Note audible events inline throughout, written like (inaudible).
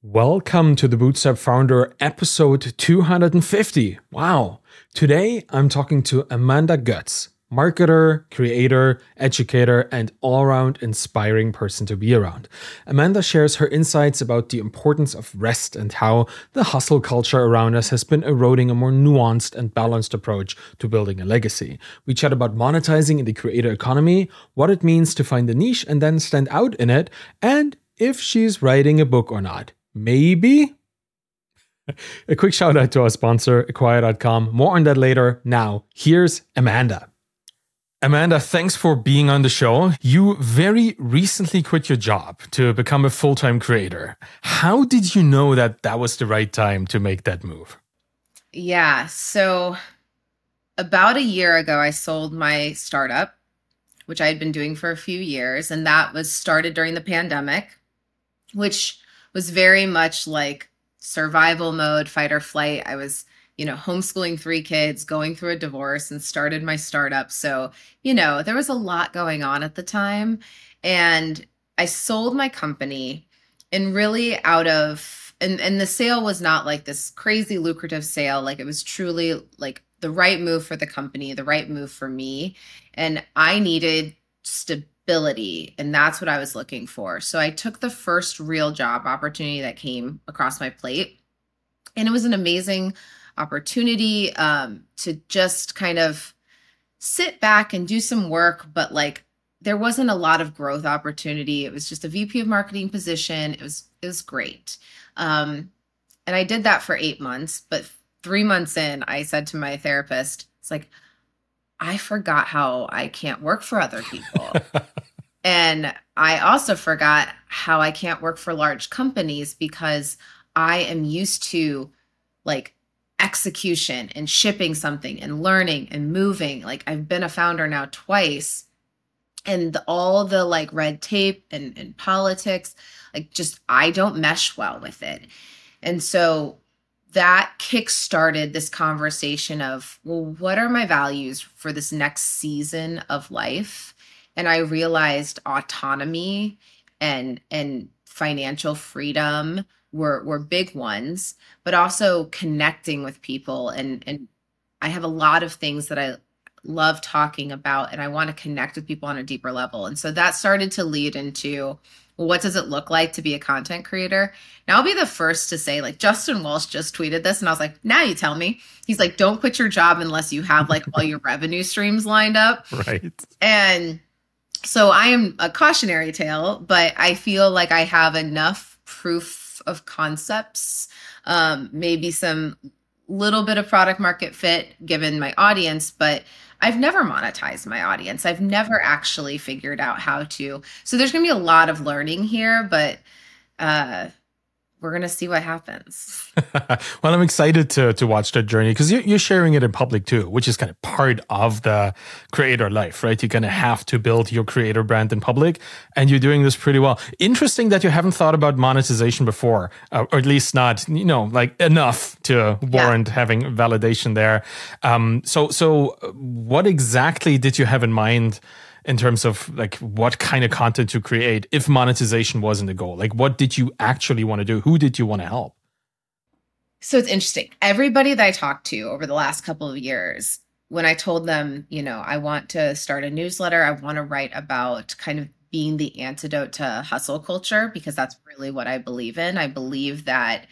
Welcome to the Bootstrapped Founder episode 250. Wow. Today I'm talking to Amanda Goetz, marketer, creator, educator, and all around inspiring person to be around. Amanda shares her insights about the importance of rest and how the hustle culture around us has been eroding a more nuanced and balanced approach to building a legacy. We chat about monetizing in the creator economy, what it means to find a niche and then stand out in it, and if she's writing a book or not. Maybe? a quick shout out to our sponsor, Acquire.com. More on that later. Now, here's Amanda. Amanda, thanks for being on the show. You very recently quit your job to become a full time creator. How did you know that that was the right time to make that move? Yeah. So, about a year ago, I sold my startup, which I had been doing for a few years. And that was started during the pandemic, which was very much like survival mode, fight or flight. I was, you know, homeschooling three kids, going through a divorce, and started my startup. So, you know, there was a lot going on at the time. And I sold my company and really out of and and the sale was not like this crazy lucrative sale like it was truly like the right move for the company the right move for me and i needed stability stability and that's what i was looking for. So i took the first real job opportunity that came across my plate and it was an amazing opportunity um, to just kind of sit back and do some work but like there wasn't a lot of growth opportunity. It was just a vp of marketing position. It was it was great. Um, and i did that for eight months but three months in i said to my therapist it's like I forgot how I can't work for other people. (laughs) and I also forgot how I can't work for large companies because I am used to like execution and shipping something and learning and moving. Like I've been a founder now twice and the, all the like red tape and, and politics, like just I don't mesh well with it. And so that kick started this conversation of, well, what are my values for this next season of life? And I realized autonomy and and financial freedom were were big ones, but also connecting with people and and I have a lot of things that I love talking about and I want to connect with people on a deeper level. And so that started to lead into what does it look like to be a content creator? Now I'll be the first to say, like, Justin Welsh just tweeted this, and I was like, now you tell me. He's like, don't quit your job unless you have like all your revenue streams lined up. (laughs) Right. And so I am a cautionary tale, but I feel like I have enough proof of concepts, um, maybe some little bit of product market fit given my audience, but I've never monetized my audience. I've never actually figured out how to. So there's going to be a lot of learning here, but uh we're gonna see what happens. (laughs) well, I'm excited to to watch that journey because you're, you're sharing it in public too, which is kind of part of the creator life, right? You're gonna have to build your creator brand in public, and you're doing this pretty well. Interesting that you haven't thought about monetization before, uh, or at least not, you know, like enough to warrant yeah. having validation there. Um, so, so what exactly did you have in mind? In terms of like what kind of content to create if monetization wasn't the goal? Like what did you actually want to do? Who did you want to help? So it's interesting. Everybody that i talked to over the last couple of years when i told them you know i want to start a newsletter i want to write about kind of being the antidote to hustle culture because that's really what i believe in. I believe that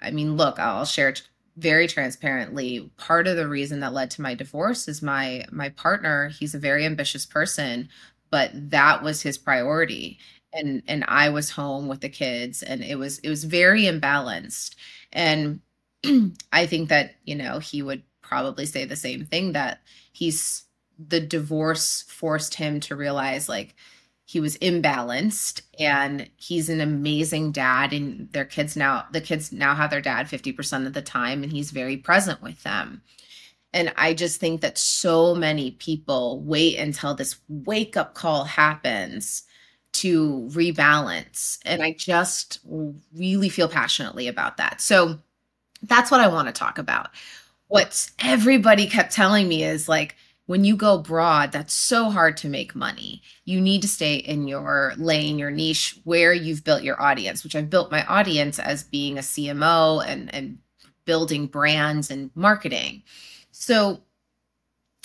i mean look i'll share very transparently part of the reason that led to my divorce is my my partner he's a very ambitious person but that was his priority. And and I was home with the kids and it was it was very imbalanced. And (clears throat) I think that you know he would probably say the same thing that he's the divorce forced him to realize like he was imbalanced and he's an amazing dad and their kids now the kids now have their dad 50% of the time and he's very present with them. And i just think that so many people wait until this wake up call happens to rebalance and i just really feel passionately about that. So that's what i want to talk about. What everybody kept telling me is like when you go broad, that's so hard to make money. You need to stay in your lane, your niche, where you've built your audience, which I've built my audience as being a CMO and, and building brands and marketing. So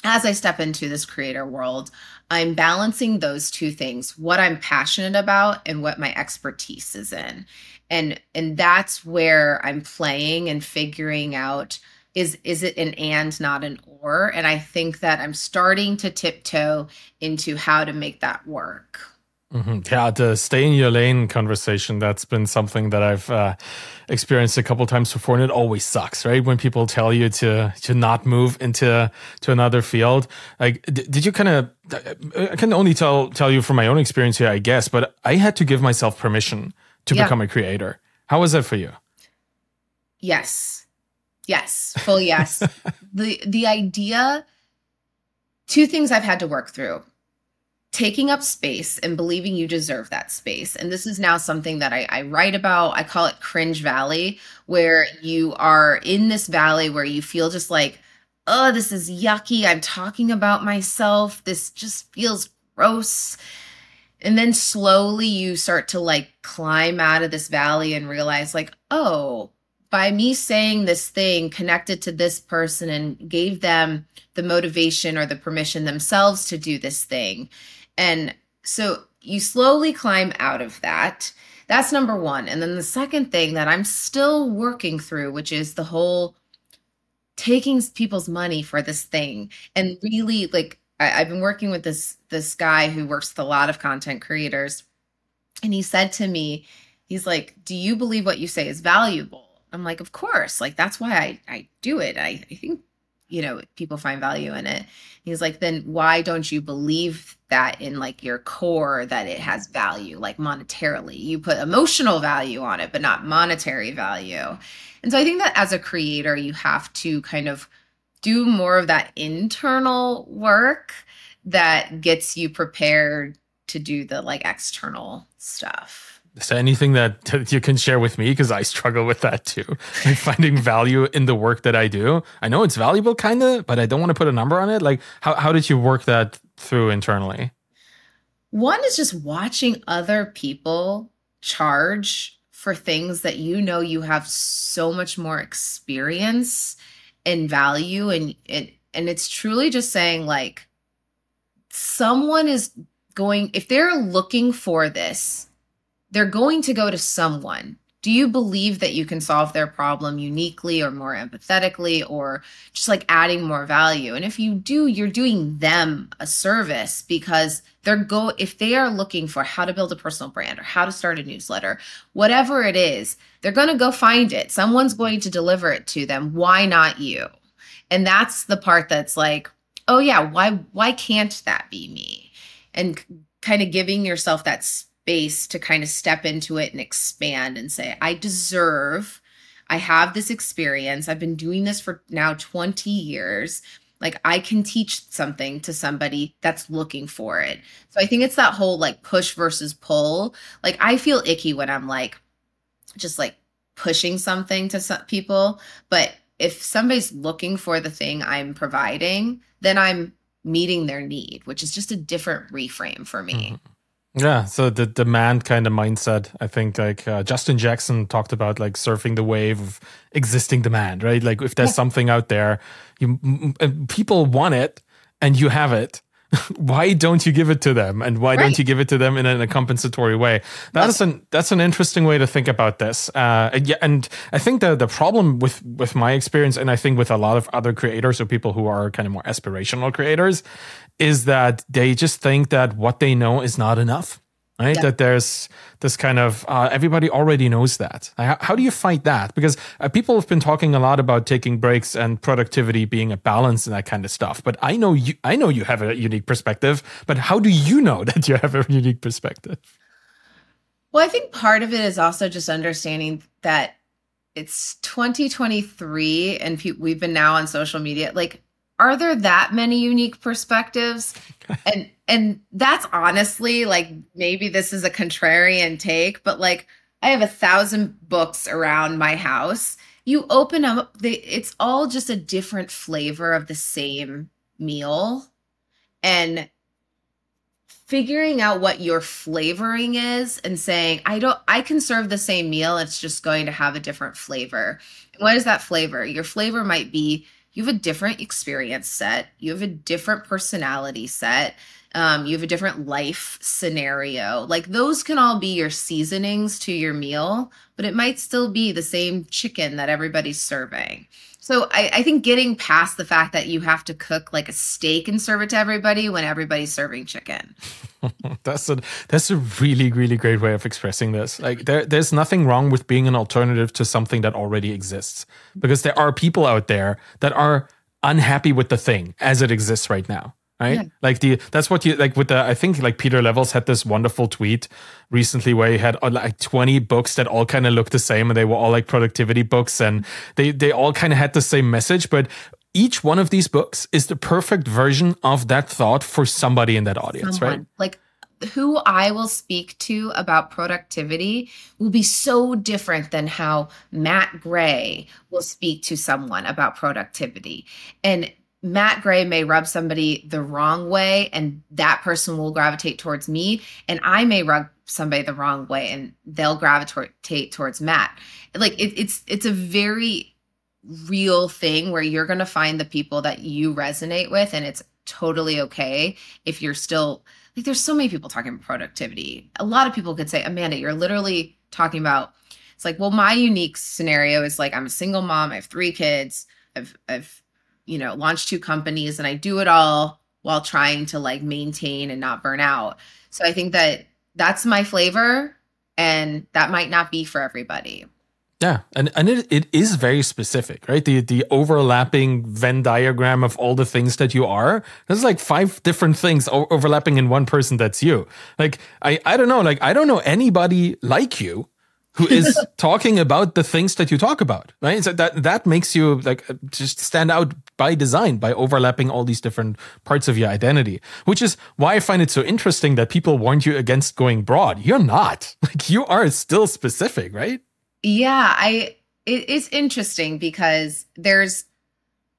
as I step into this creator world, I'm balancing those two things, what I'm passionate about and what my expertise is in. And and that's where I'm playing and figuring out is is it an and not an or and I think that I'm starting to tiptoe into how to make that work. Mm-hmm. Yeah, the stay in your lane conversation, that's been something that I've uh, experienced a couple times before, and it always sucks, right? When people tell you to to not move into to another field. Like, d- did you kind of? I can only tell tell you from my own experience here, I guess, but I had to give myself permission to yeah. become a creator. How was that for you? Yes, yes, full yes. (laughs) the the idea. Two things I've had to work through taking up space and believing you deserve that space. And this is now something that I, I, write about. I call it cringe valley, where you are in this valley where you feel just like, oh, this is yucky. I'm talking about myself. This just feels gross. And then slowly you start to like climb out of this valley and realize, like, oh, by me saying this thing connected to this person and gave them the motivation or the permission themselves to do this thing and so you slowly climb out of that. That's number one. And then the second thing that I'm still working through, which is the whole taking people's money for this thing and really like I, have been working with this this guy who works with a lot of content creators and he said to me he's like do you believe what you say is valuable i'm like of course like that's why i i do it. I, I think you know people find value in it. He's like then why don't you believe that in like your core that it has value like monetarily? You put emotional value on it but not monetary value. And so i think that as a creator you have to kind of do more of that internal work that gets you prepared to do the like external stuff is there anything that (laughs) you can share with me? Because I struggle with that too. (laughs) Like finding value in the work that I do. I know it's valuable, kind of, but I don't want to put a number on it. Like, how, how did you work that through internally? One is just watching other people charge for things that you know you have so much more experience and value. And, and, and it's truly just saying, like, someone is going, if they're looking for this, they're going to go to someone. Do you believe that you can solve their problem uniquely or more empathetically or just like adding more value? And if you do, you're doing them a service because they're go if they are looking for how to build a personal brand or how to start a newsletter, whatever it is, they're going to go find it. Someone's going to deliver it to them. Why not you? And that's the part that's like, oh yeah, why why can't that be me? And kind of giving yourself that space to kind of step into it and expand and say, I deserve, I have this experience. I've been doing this for now 20 years. Like I can teach something to somebody that's looking for it. So I think it's that whole like push versus pull. Like I feel icky when I'm like just like pushing something to some people, but if somebody's looking for the thing I'm providing, then I'm meeting their need, which is just a different reframe for me. Mm-hmm. Yeah, so the demand kind of mindset. I think like uh, Justin Jackson talked about like surfing the wave of existing demand, right? Like if there's yeah. something out there, you people want it and you have it. (laughs) why don't you give it to them? And why right. don't you give it to them in a, in a compensatory way? That's an that's an interesting way to think about this. Uh, yeah, and i think the the problem with with my experience and i think with a lot of other creators or people who are kind of more aspirational creators is that they just think that what they know is not enough right? Yeah. that there's this kind of uh, everybody already knows that. How, how, do you fight that? Because uh, people have been talking a lot about taking breaks and productivity being a balance and that kind of stuff but i know you i know you have a unique perspective but how do you know (laughs) that you have a unique perspective? Well i think part of it is also just understanding that it's 2023 and pe- we've been now on social media like are there that many unique perspectives? and and that's honestly like maybe this is a contrarian take, but like I have a thousand books around my house. You open up, they, it's all just a different flavor of the same meal. and figuring out what your flavoring is and saying i don't i can serve the same meal it's just going to have a different flavor what is that flavor your flavor might be you have a different experience set. You have a different personality set. Um, you have a different life scenario. Like those can all be your seasonings to your meal but it might still be the same chicken that everybody's serving so I, I, think getting past the fact that you have to cook like a steak and serve it to everybody when everybody's serving chicken. (laughs) that's a that's a really really great way of expressing this. Like there there's nothing wrong with being an alternative to something that already exists because there are people out there that are unhappy with the thing as it exists right now right? Yeah. Like the that's what you like with the I think like Pieter Levels had this wonderful tweet recently where he had uh, like 20 books that all kind of looked the same and they were all like productivity books and they they all kind of had the same message but each one of these books is the perfect version of that thought for somebody in that audience, Someone. right? Like who I will speak to about productivity will be so different than how Matt Gray will speak to someone about productivity. And Matt Gray may rub somebody the wrong way and that person will gravitate towards me and I may rub somebody the wrong way and they'll gravitate towards Matt. Like it, it's it's a very real thing where you're going to find the people that you resonate with and it's totally okay if you're still like there's so many people talking about productivity. A lot of people could say, "Amanda, you're literally talking about it's like, well, my unique scenario is like I'm a single mom, I have 3 kids, I've I've you know, launch two companies and I do it all while trying to like maintain and not burn out. So I think that that's my flavor and that might not be for everybody. Yeah, and and it, it is very specific, right? The the overlapping Venn diagram of all the things that you are. There's like five different things overlapping in one person that's you. Like I I don't know, like I don't know anybody like you who is (laughs) talking about the things that you talk about, right? So that that makes you like uh, just stand out by design by overlapping all these different parts of your identity, which is why I find it so interesting that people warned you against going broad. You're not. (laughs) Like you are still specific, right? Yeah, I it, it's interesting because there's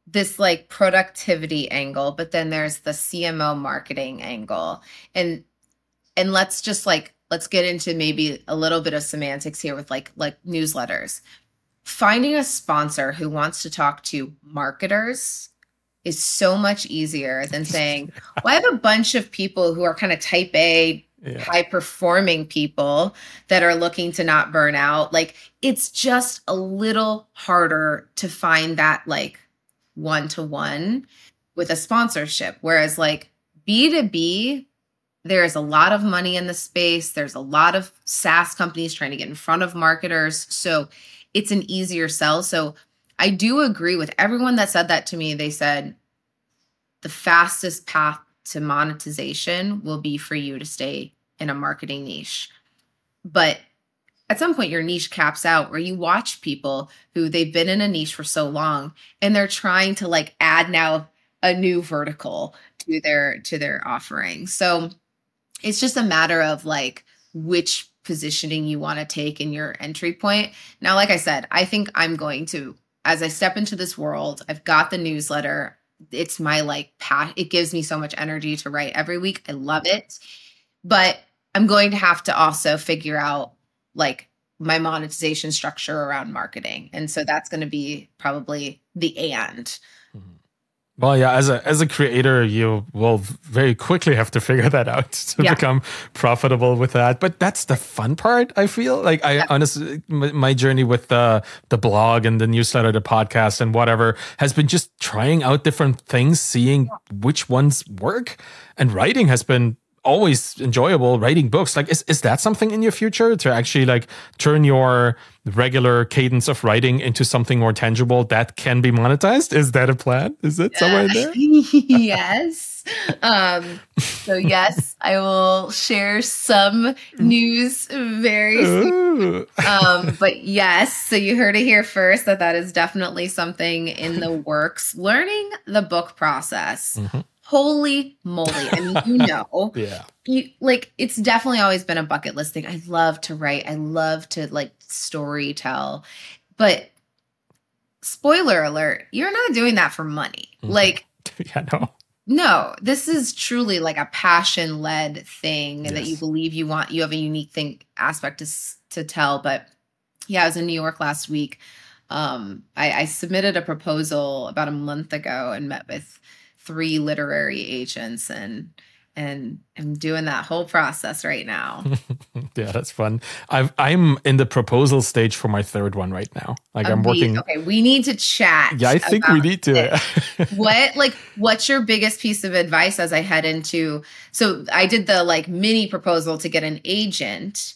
this like productivity angle, but then there's the CMO marketing angle. And and let's just like let's get into maybe a little bit of semantics here with like like newsletters. Finding a sponsor who wants to talk to marketers is so much easier than saying (laughs) well i have a bunch of people who are kind of type a yeah. high performing people that are looking to not burn out. Like it's just a little harder to find that like one to one with a sponsorship. Whereas like b2b there's a lot of money in the space. There's a lot of SaaS companies trying to get in front of marketers. So it's an easier sell. So I do agree with everyone that said that to me. They said the fastest path to monetization will be for you to stay in a marketing niche. But at some point, your niche caps out where you watch people who they've been in a niche for so long and they're trying to like add now a new vertical to their to their offering. So it's just a matter of like which positioning you want to take in your entry point. Now, like I said, I think I'm going to, as I step into this world, I've got the newsletter. It's my like path. It gives me so much energy to write every week. I love it. But I'm going to have to also figure out like my monetization structure around marketing. And so that's going to be probably the and. Well, yeah, as a as a creator, you will very quickly have to figure that out (laughs) to yeah. become profitable with that. But that's the fun part. I feel like I yeah. honestly, my journey with the the blog and the newsletter, the podcast, and whatever has been just trying out different things, seeing which ones work. And writing has been always enjoyable writing books. Like is, is that something in your future to actually like turn your regular cadence of writing into something more tangible that can be monetized? Is that a plan? Is it somewhere there? (laughs) Yes. Um so yes i will share some news very soon. Um but yes so you heard it here first that that is definitely something in the works learning the book process. Mm-hmm holy moly. I mean, you (laughs) know. yeah. You like it's definitely always been a bucket list thing. I love to write. I love to like story tell. But spoiler alert, you're not doing that for money. Mm-hmm. Like (laughs) yeah, no. No, this is truly like a passion led thing that you believe you want. You have a unique thing aspect to to tell. But yeah, I was in New York last week. Um, I, I submitted a proposal about a month ago and met with three literary agents and and I'm doing that whole process right now. (laughs) yeah, that's fun. I've, I'm in the proposal stage for my third one right now. Like I'm working. Okay, we need to chat. Yeah, I think we need to. what like what's your biggest piece of advice as I head into so I did the like mini proposal to get an agent,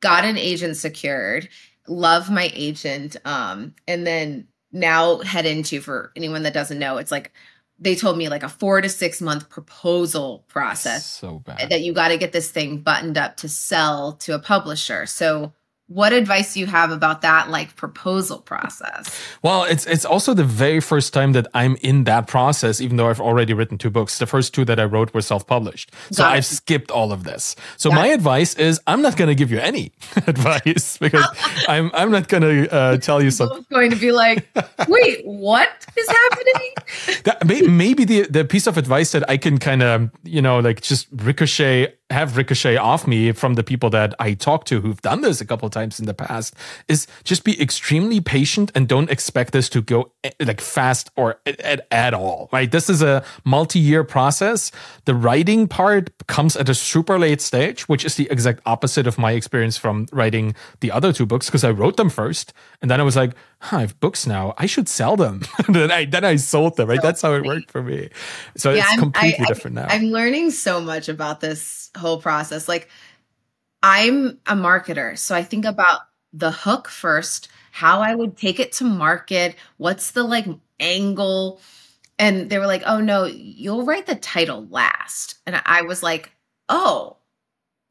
got an agent secured, love my agent um and then now head into for anyone that doesn't know it's like they told me like a 4 to 6 month proposal process so bad. that you got to get this thing buttoned up to sell to a publisher. So what advice do you have about that like proposal process? Well, it's it's also the very first time that I'm in that process, even though I've already written two books. The first two that I wrote were self-published. So Got. I've skipped all of this. So Got my advice is I'm not gonna give you any (laughs) advice because (laughs) I'm I'm not gonna uh, tell you something. I'm going to be like, wait, what is happening? (laughs) That, may, maybe the the piece of advice that I can kind of you know like just ricochet have ricochet off me from the people that I talk to who've done this a couple times in the past is just be extremely patient and don't expect this to go eh, like fast or at, at, at all. Right? This is a multi-year process. The writing part comes at a super late stage, which is the exact opposite of my experience from writing the other two books because I wrote them first and then I was like, huh, I have books now. I should sell them. (laughs) then I then I sold them. Right? So That's how it worked for me. So it's I'm- completely I- different now. I'm learning so much about this whole process. Like, I'm a marketer, so I think about the hook first, how I would take it to market, what's the like angle. And they were like, oh no, you'll write the title last. And I was like, oh,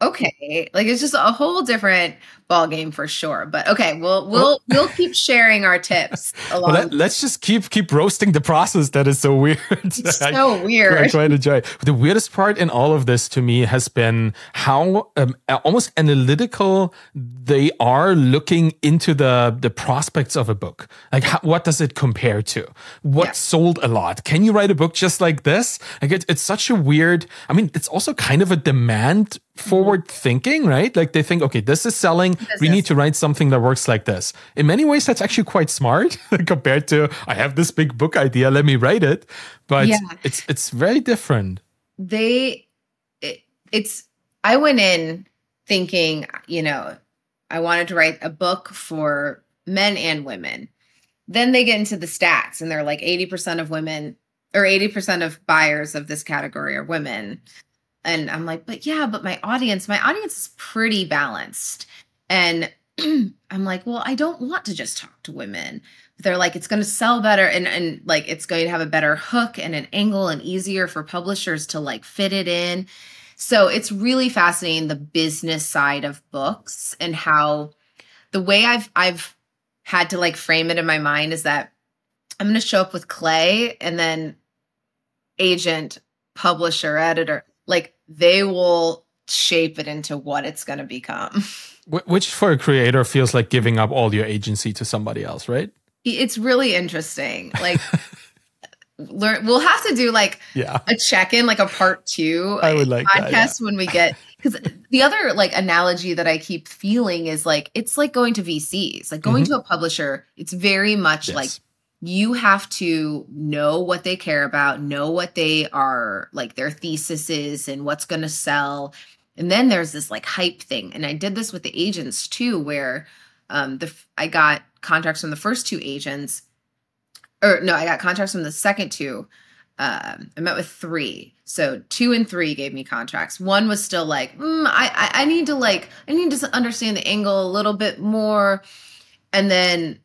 okay. Like it's just a whole different ball game for sure. But okay, we'll we'll we'll keep sharing our tips (laughs) along. well, let, us just keep keep roasting the process that is so weird. (laughs) it's (laughs) I- so I weird. quite enjoy. it. The weirdest part in all of this to me has been how um, almost analytical they are looking into the the prospects of a book. Like, how, what does it compare to? What Yeah. sold a lot? Can you write a book just like this? Like, it, it's such a weird. I mean, it's also kind of a demand forward thinking, right? Like they think, okay, this is selling. We need to write something that works like this. In many ways, that's actually quite smart (laughs) compared to I have this big book idea. Let me write it. But Yeah. it's it's very different. they it, it's i went in thinking you know i wanted to write a book for men and women then they get into the stats and they're like 80% of women or 80% of buyers of this category are women and i'm like but yeah but my audience my audience is pretty balanced and (clears throat) i'm like well i don't want to just talk to women. They're like it's going to sell better and and like it's going to have a better hook and an angle and easier for publishers to like fit it in. So it's really fascinating the business side of books and how the way i've i've had to like frame it in my mind is that i'm going to show up with clay and then agent publisher editor like they will shape it into what it's going to become (laughs) Which for a creator feels like giving up all your agency to somebody else, right? it's really interesting like (laughs) learn we'll have to do like Yeah. a check-in like a part two I would like that, yeah. podcast when we get because the other like analogy that i keep feeling is like it's like going to vcs like going to a publisher it's very much like Mm-hmm. You have to know what they care about know what they are like their thesis is and what's going to sell and then there's this like hype thing and i did this with the agents too where um the i got contracts from the first two agents or no i got contracts from the second two um, I met with three. So two and three gave me contracts. One was still like, mm, I, I I need to like I need to understand the angle a little bit more. And then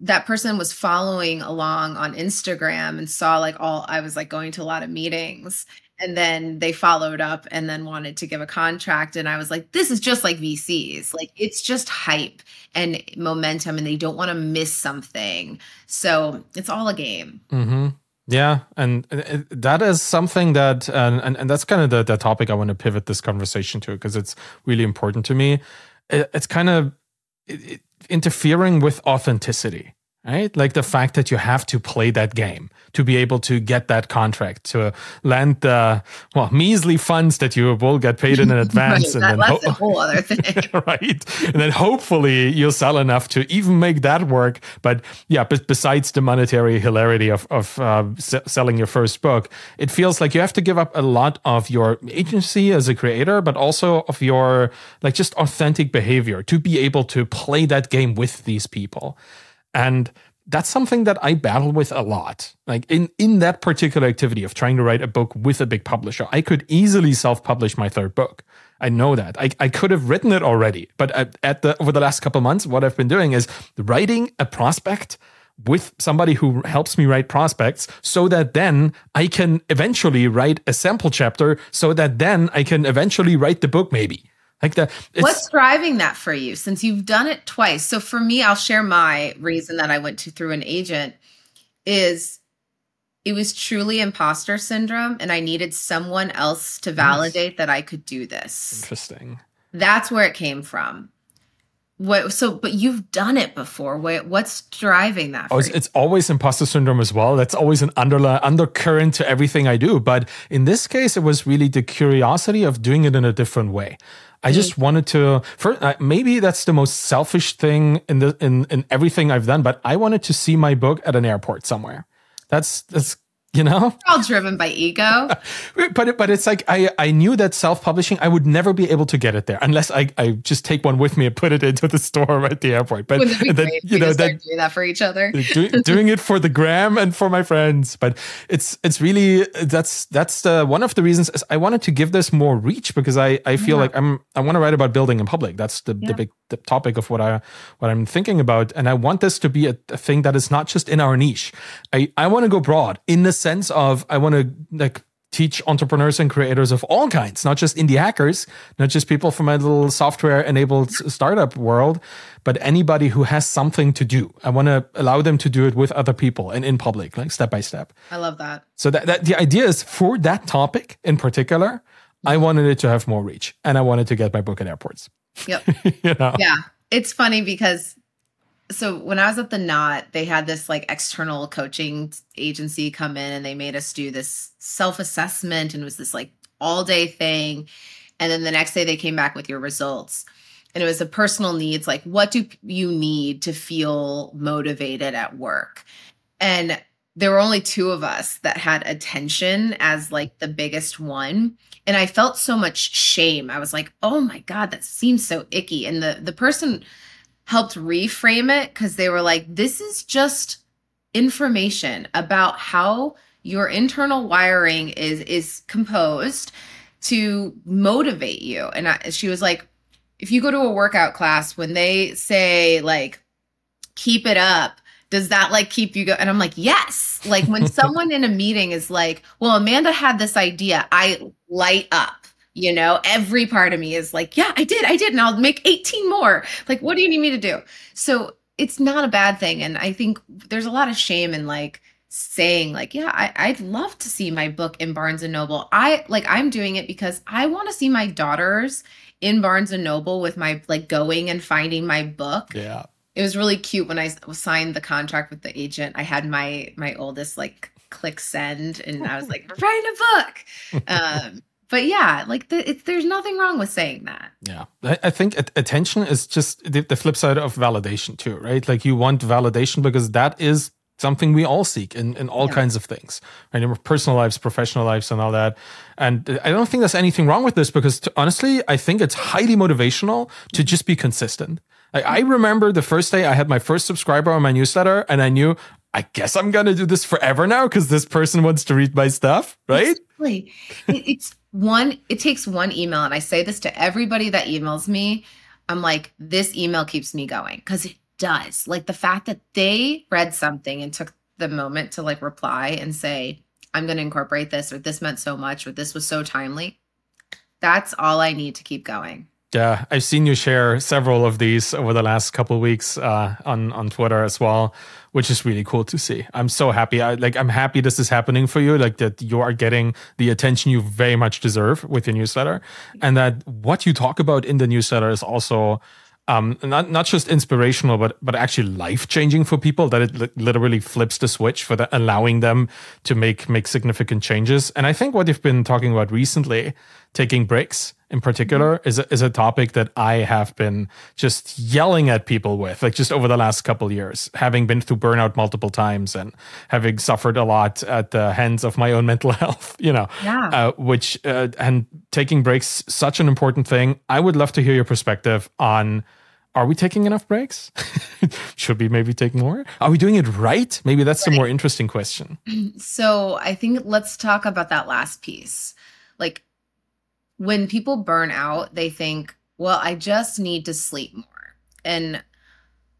that person was following along on Instagram and saw like all I was like going to a lot of meetings. And then they followed up and then wanted to give a contract. And I was like, this is just like VCs. Like it's just hype and momentum, and they don't want to miss something. So it's all a game. hmm Yeah, and that is something that, and and, and that's kind of the, the topic I want to pivot this conversation to because it's really important to me. It- it's kind of it- it- interfering with authenticity, right? Like the fact that you have to play that game to be able to get that contract, to land the well measly funds that you will get paid in (laughs) advance, right, and that, then that's ho- a whole other thing, (laughs) right? And then hopefully you'll sell enough to even make that work. But yeah, b- besides the monetary hilarity of of uh, s- selling your first book, it feels like you have to give up a lot of your agency as a creator, but also of your like just authentic behavior to be able to play that game with these people. And that's something that I battle with a lot. Like in in that particular activity of trying to write a book with a big publisher, I could easily self-publish my third book. I know that. I, I could have written it already, but at, at the over the last couple months, what I've been doing is writing a prospect with somebody who helps me write prospects so that then I can eventually write a sample chapter so that then I can eventually write the book maybe. Like that. What's driving that for you since you've done it twice? So for me, I'll share my reason that I went to through an agent is it was truly imposter syndrome and I needed someone else to validate yes. that I could do this. Interesting. That's where it came from. What so but you've done it before. What, what's driving that? Oh, it's, it's, always imposter syndrome as well. That's always an underlying undercurrent to everything I do. But in this case, it was really the curiosity of doing it in a different way. I just mm. wanted to. For, uh, maybe that's the most selfish thing in the in in everything I've done. But I wanted to see my book at an airport somewhere. That's that's you know? All driven by ego. (laughs) But but it's like i i knew that self-publishing i would never be able to get it there unless i i just take one with me and put it into the store at the airport. But then, you know that doing that for each other? (laughs) do, doing it for the gram and for my friends. But it's it's really that's that's the one of the reasons is i wanted to give this more reach because i i feel yeah. like i'm i want to write about building in public. That's the, yeah. the big the topic of what i what i'm thinking about. And i want this to be a, a thing that is not just in our niche. I i want to go broad in the sense of I want to like teach entrepreneurs and creators of all kinds, not just indie hackers, not just people from my little software enabled startup world, but anybody who has something to do. I want to allow them to do it with other people and in public, like step by step. I love that. So that, that the idea is for that topic in particular, I mm-hmm. wanted it to have more reach and I wanted to get my book at airports. Yep. (laughs) you know? Yeah. It's funny because so when I was at the Knot, they had this like external coaching agency come in and they made us do this self assessment and it was this like all day thing. And then the next day they came back with your results. And it was a personal needs like, what do you need to feel motivated at work? And there were only two of us that had attention as like the biggest one and i felt so much shame i was like oh my god that seems so icky and the the person helped reframe it because they were like, this is just information about how your internal wiring is is composed to motivate you. And I, she was like, if you go to a workout class, when they say like, keep it up, does that like keep you go? And I'm like, yes. Like when (laughs) someone in a meeting is like, well, Amanda had this idea, I light up you know every part of me is like yeah i did i did and i'll make 18 more. Like what do you need me to do? So it's not a bad thing and i think there's a lot of shame in like saying like yeah I, i'd love to see my book in barnes and noble. I like i'm doing it because i want to see my daughters in barnes and noble with my like going and finding my book. Yeah. It was really cute when i signed the contract with the agent. I had my my oldest like click send and i was like write a book. (laughs) Um but yeah, like the, there's nothing wrong with saying that. Yeah, I, I think attention is just the, the, flip side of validation too, right? Like you want validation because that is something we all seek in, in all yeah. kinds of things, right? In personal lives, professional lives, and all that. And I don't think there's anything wrong with this because to, honestly, I think it's highly motivational to just be consistent. I, I remember the first day I had my first subscriber on my newsletter, and I knew I guess I'm gonna do this forever now because this person wants to read my stuff, right? Exactly. it's one it takes one email and i say this to everybody that emails me i'm like this email keeps me going because it does. Like the fact that they read something and took the moment to like reply and say i'm going to incorporate this or this meant so much or this was so timely that's all i need to keep going yeah i've seen you share several of these over the last couple weeks uh, on on twitter as well which is really cool to see. I'm so happy. I like I'm happy this is happening for you, like that you are getting the attention you very much deserve with your newsletter. And that what you talk about in the newsletter is also um, not not just inspirational, but but actually life changing for people. That it li- literally flips the switch for the, allowing them to make make significant changes. And I think what you've been talking about recently, taking breaks in particular, mm-hmm. is a, is a topic that I have been just yelling at people with, like just over the last couple years, having been through burnout multiple times and having suffered a lot at the hands of my own (laughs) mental health. You know, yeah. Uh, which uh, and taking breaks such an important thing. I would love to hear your perspective on are we taking enough breaks? (laughs) Should we maybe take more? Are we doing it right? Maybe that's right. a more interesting question. (clears throat) So I think let's talk about that last piece. Like when people burn out, they think, well, I just need to sleep more. And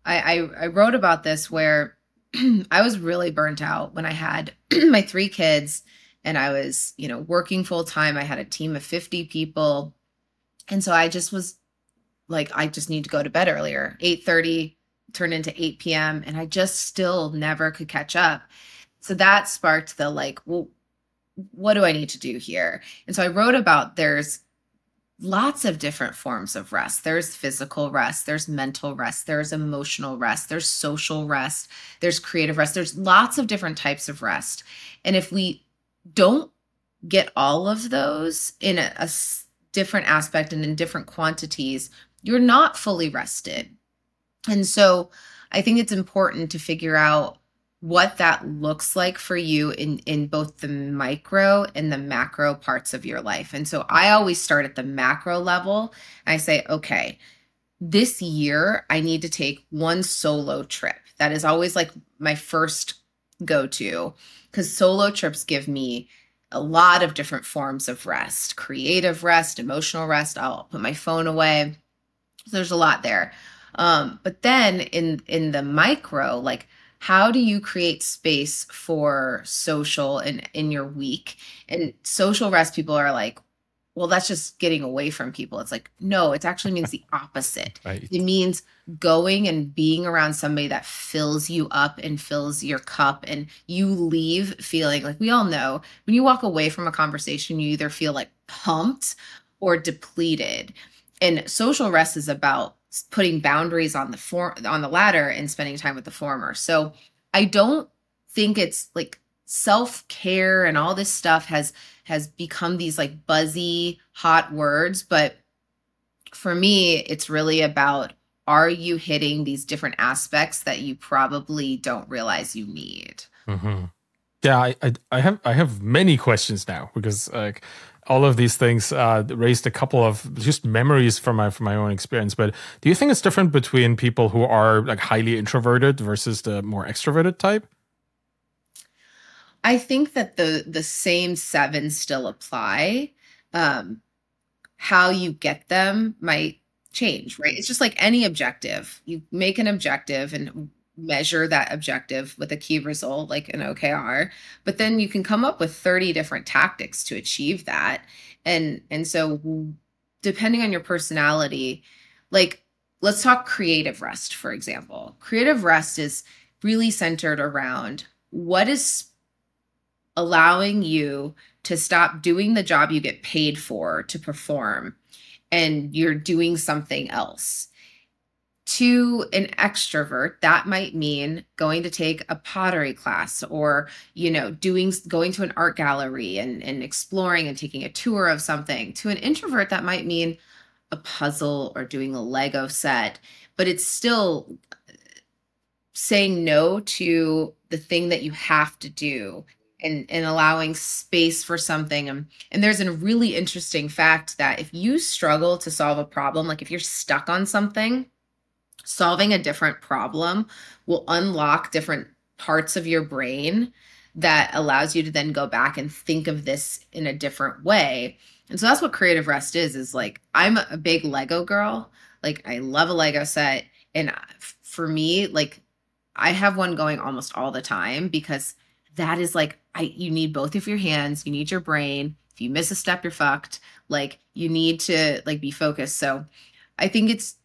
I, I, I wrote about this where (clears throat) I was really burnt out when I had (clears throat) my three kids and I was, you know, working full time. I had a team of 50 people. And so I just was like I just need to go to bed earlier. 8:30 turned into 8 p.m. and I just still never could catch up. So that sparked the like, well, what do I need to do here? And so I wrote about there's lots of different forms of rest. There's physical rest, there's mental rest, there's emotional rest, there's social rest, there's creative rest. There's lots of different types of rest. And if we don't get all of those in a, a different aspect and in different quantities, you're not fully rested. And so I think it's important to figure out what that looks like for you in in both the micro and the macro parts of your life. And so I always start at the macro level. I say, okay, this year I need to take one solo trip. That is always like my first go to cuz solo trips give me a lot of different forms of rest, creative rest, emotional rest. I'll put my phone away there's a lot there. Um, but then in in the micro, like how do you create space for social and in, in your week? And social rest people are like, well, that's just getting away from people. It's like, no, it actually means the (laughs) opposite. Right. It means going and being around somebody that fills you up and fills your cup, and you leave feeling like we all know when you walk away from a conversation, you either feel like pumped or depleted and social rest is about putting boundaries on the form on the latter and spending time with the former so i don't think it's like self-care and all this stuff has has become these like buzzy hot words but for me it's really about are you hitting these different aspects that you probably don't realize you need mm-hmm. yeah I, I, I have i have many questions now because like all of these things uh, raised a couple of just memories from my from my own experience. But do you think it's different between people who are like highly introverted versus the more extroverted type? I think that the the same seven still apply. Um, how you get them might change, right? It's just like any objective. You make an objective, and measure that objective with a key result like an OKR but then you can come up with 30 different tactics to achieve that. And and so depending on your personality like let's talk creative rest for example. Creative rest is really centered around what is allowing you to stop doing the job you get paid for to perform and you're doing something else to an extrovert that might mean going to take a pottery class or you know doing going to an art gallery and, and exploring and taking a tour of something to an introvert that might mean a puzzle or doing a lego set but it's still saying no to the thing that you have to do and, and allowing space for something. And, and there's a really interesting fact that if you struggle to solve a problem, like if you're stuck on something, solving a different problem will unlock different parts of your brain that allows you to then go back and think of this in a different way. And so that's what creative rest is is like I'm a big Lego girl. Like I love a Lego set and for me like I have one going almost all the time because that is like I you need both of your hands, you need your brain. If you miss a step you're fucked. Like you need to like be focused. So I think it's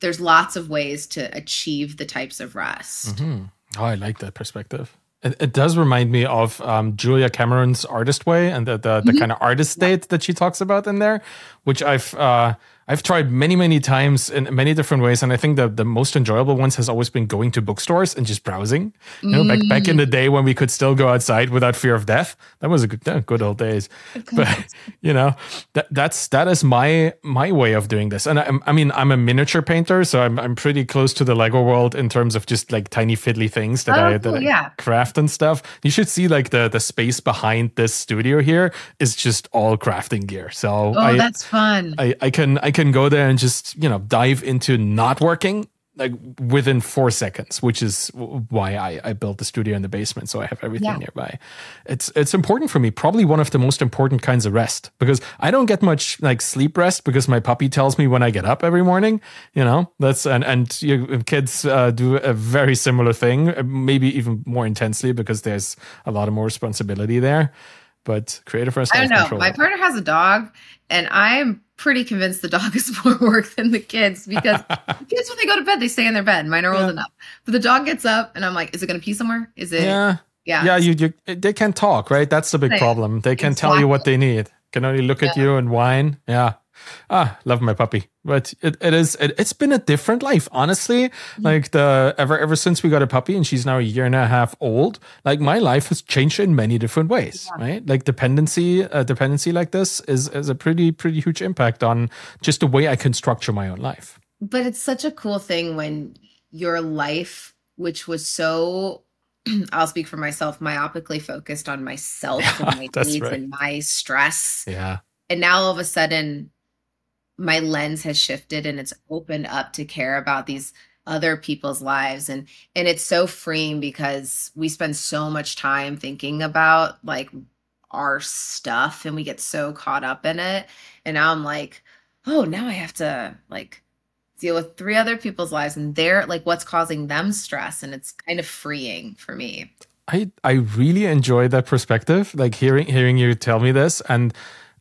there's lots of ways to achieve the types of rest. Mm-hmm. Oh, I like that perspective. It, it does remind me of um, Julia Cameron's artist way and the the, the mm-hmm. kind of artist state that she talks about in there, which I've uh, I've tried many, many times in many different ways, and I think the the most enjoyable ones has always been going to bookstores and just browsing. You know, mm. back back in the day when we could still go outside without fear of death. That was a good good old days. Okay. But (laughs) you know, that that's that is my my way of doing this. And I, I mean, I'm a miniature painter, so I'm I'm pretty close to the Lego world in terms of just like tiny fiddly things that oh, I that cool, I craft and stuff. You should see like the the space behind this studio here is just all crafting gear. So oh, I, that's fun. I, I can I can go there and just you know dive into not working like within four seconds, which is why I, I built the studio in the basement, so I have everything yeah. nearby. It's it's important for me, probably one of the most important kinds of rest because I don't get much like sleep rest because my puppy tells me when I get up every morning. You know, that's and and you, kids uh, do a very similar thing, maybe even more intensely because there's a lot of more responsibility there. But creative rest. I don't know. My partner has a dog, and I'm pretty convinced the dog is (laughs) more work than the kids because the (laughs) kids when they go to bed they stay in their bed. Mine are yeah. old enough, but the dog gets up and I'm like, is it going to pee somewhere? Is it? Yeah. Yeah. Yeah. You, you they can talk, right? That's the big problem. They can exactly. tell you what they need. Can only look yeah. at you and whine. Yeah ah, love my puppy. But it, it is it, has been a different life, honestly. Mm-hmm. Like the ever ever since we got a puppy and she's now a year and a half old, like my life has changed in many different ways, yeah. right? Like dependency, a dependency like this is is a pretty pretty huge impact on just the way I can structure my own life. But it's such a cool thing when your life, which was so (clears throat) I'll speak for myself, myopically focused on myself (laughs) and my needs right. and my stress. Yeah. And now all of a sudden my lens has shifted and it's opened up to care about these other people's lives. And and it's so freeing because we spend so much time thinking about like our stuff and we get so caught up in it. And now I'm like oh now I have to like deal with three other people's lives and they're like what's causing them stress. And it's kind of freeing for me. I I really enjoy that perspective like hearing hearing you tell me this. And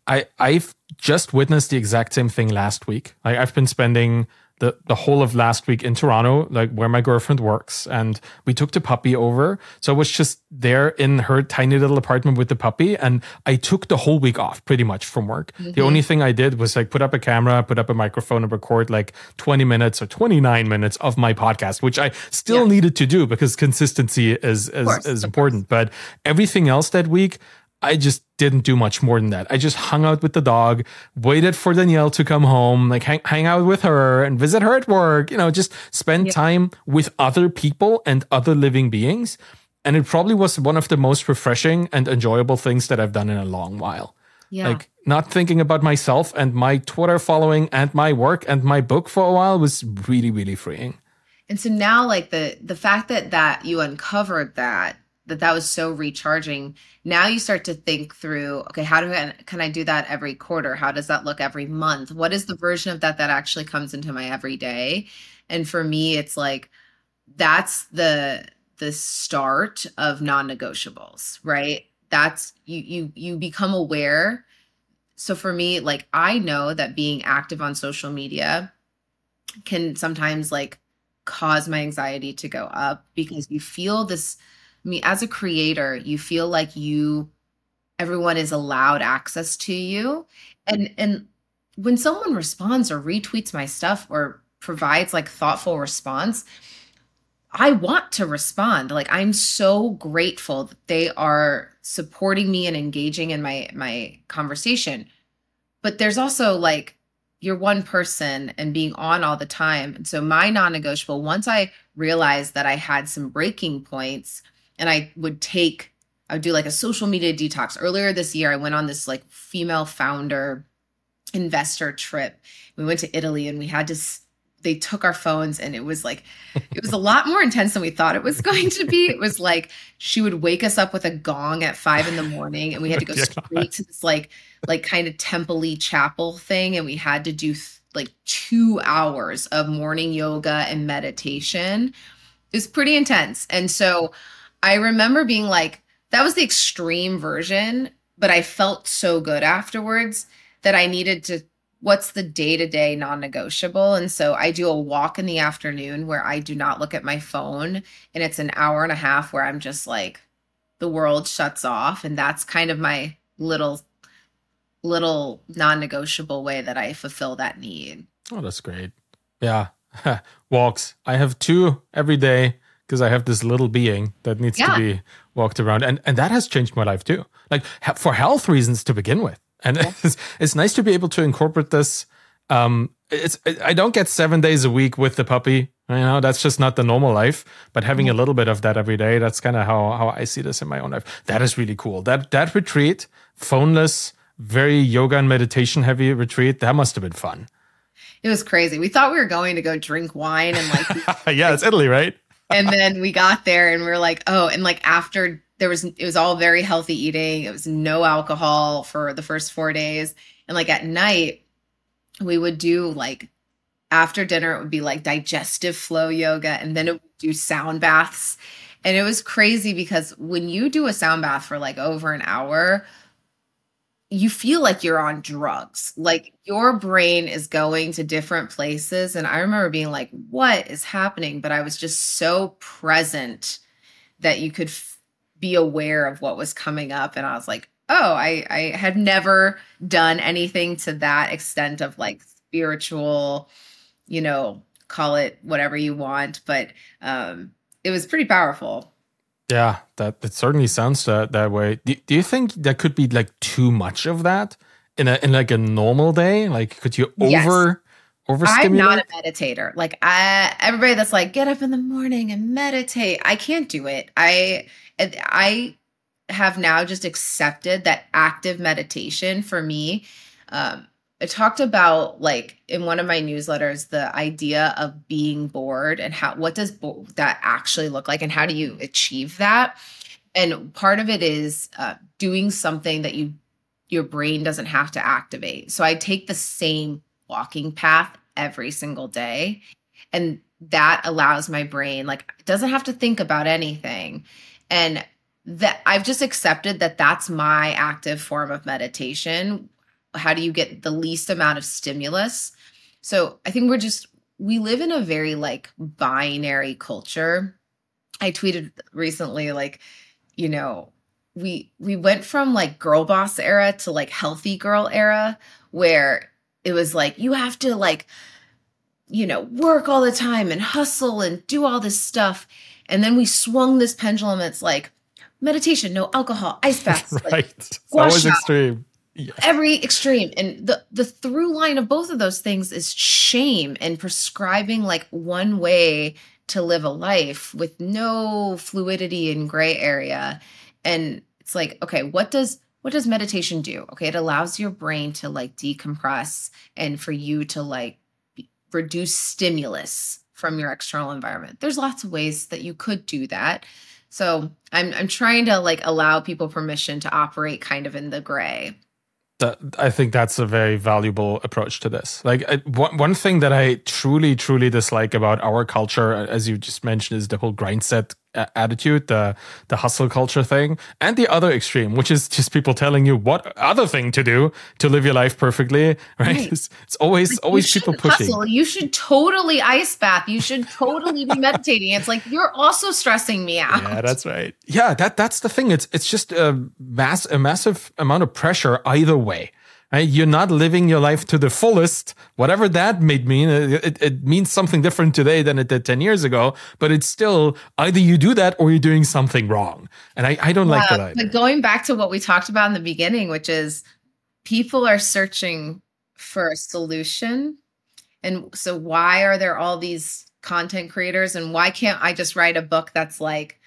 I I've just witnessed the exact same thing last week. Like I've been spending the, the whole of last week in Toronto, like where my girlfriend works, and we took the puppy over. So I was just there in her tiny little apartment with the puppy, and I took the whole week off pretty much from work. Mm-hmm. The only thing I did was like put up a camera, put up a microphone, and record like 20 minutes or 29 minutes of my podcast, which I still yeah. needed to do because consistency is is, course, is important. But everything else that week, I just didn't do much more than that. I just hung out with the dog, waited for Danielle to come home, like hang, hang out with her and visit her at work, you know, just spend yeah. time with other people and other living beings. And it probably was one of the most refreshing and enjoyable things that I've done in a long while. Yeah. Like not thinking about myself and my Twitter following and my work and my book for a while was really, really freeing. And so now like the the fact that that you uncovered that that that was so recharging. Now you start to think through okay how do i can i do that every quarter? How does that look every month? What is the version of that that actually comes into my everyday? And for me it's like that's the the start of non-negotiables right? That's you you you become aware. So for me like i know that being active on social media can sometimes like cause my anxiety to go up because you feel this I mean, as a creator, you feel like you everyone is allowed access to you. And and when someone responds or retweets my stuff or provides like thoughtful response, I want to respond. Like I'm so grateful that they are supporting me and engaging in my my conversation. But there's also like you're one person and being on all the time. And so my non-negotiable once I realized that I had some breaking points, and I would take I would do like a social media detox. Earlier this year, I went on this like female founder investor trip. We went to Italy and we had to they took our phones and it was like it was a lot more intense than we thought it was (laughs) going to be. It was like she would wake us up with a gong at five in the morning and we had to go (laughs) straight to this like like kind of temple chapel thing and we had to do like two hours of morning yoga and meditation. It was pretty intense. And so I remember being like, that was the extreme version, but I felt so good afterwards that I needed to what's the day to day non negotiable. And so I do a walk in the afternoon where I do not look at my phone. And it's an hour and a half where I'm just like, the world shuts off. And that's kind of my little little non-negotiable way that I fulfill that need. Oh, that's great. Yeah. (laughs) Walks. I have two every day because I have this little being that needs yeah. to be walked around. And and that has changed my life too. Like for health reasons to begin with. And yeah. (laughs) it's, it's nice to be able to incorporate this. Um, it's I don't get seven days a week with the puppy. You know, that's just not the normal life. But having a little bit of that every day, that's kind of how how I see this in my own life. That is really cool. That that retreat, phoneless, very yoga and meditation heavy retreat. That must have been fun. It was crazy. We thought we were going to go drink wine and like (laughs) Yeah, it's Italy, right? And then we got there and we are like, oh, and like after there was it was all very healthy eating. It was no alcohol for the first 4 days. And like at night we would do like after dinner it would be like digestive flow yoga and then it would do sound baths. And it was crazy because when you do a sound bath for like over an hour, you feel like you're on drugs. Like your brain is going to different places. And I remember being like, what is happening? But I was just so present that you could f- be aware of what was coming up. And I was like, oh, I, I had never done anything to that extent of like spiritual, you know, call it whatever you want. But um, it was pretty powerful. Yeah, that that certainly sounds that that way. Do, do you think there could be like too much of that in a in like a normal day? Like, could you over yes. I'm not a meditator. Like, I everybody that's like get up in the morning and meditate. I can't do it. I I have now just accepted that active meditation for me um, I talked about like in one of my newsletters the idea of being bored and how what does bo- that actually look like and how do you achieve that? And part of it is uh, doing something that you your brain doesn't have to activate. So i take the same walking path every single day and that allows my brain like doesn't have to think about anything. And that I've just accepted that that's my active form of meditation how do you get the least amount of stimulus? So i think we're just we live in a very like binary culture. I tweeted recently like you know we we went from like girl boss era to like healthy girl era where it was like you have to like you know work all the time and hustle and do all this stuff. And then we swung this pendulum. It's like meditation no alcohol ice baths (laughs) right. Like, it's always extreme yeah. every extreme. And the the through line of both of those things is shame and prescribing like one way to live a life with no fluidity and gray area. And it's like okay what does what does meditation do? Okay it allows your brain to like decompress and for you to like reduce stimulus from your external environment. There's lots of ways that you could do that. So i'm i'm trying to like allow people permission to operate kind of in the gray that I think that's a very valuable approach to this. Like I, one, one thing that I truly, truly dislike about our culture, as you just mentioned, is the whole grind set attitude, the the hustle culture thing, and the other extreme, which is just people telling you what other thing to do to live your life perfectly. Right? right. It's, it's, always like always people pushing. Hustle. You should totally ice bath. You should totally be meditating. It's like you're also stressing me out. Yeah, that's right. Yeah, that that's the thing. It's it's just a mass a massive amount of pressure either way. You're not living your life to the fullest, whatever that may mean. Uh, it, it, means something different today than it did 10 years ago, but it's still either you do that or you're doing something wrong. And I, I don't yeah, like that either. But going back to what we talked about in the beginning, which is people are searching for a solution. And so, why are there all these content creators? And why can't I just write a book that's like,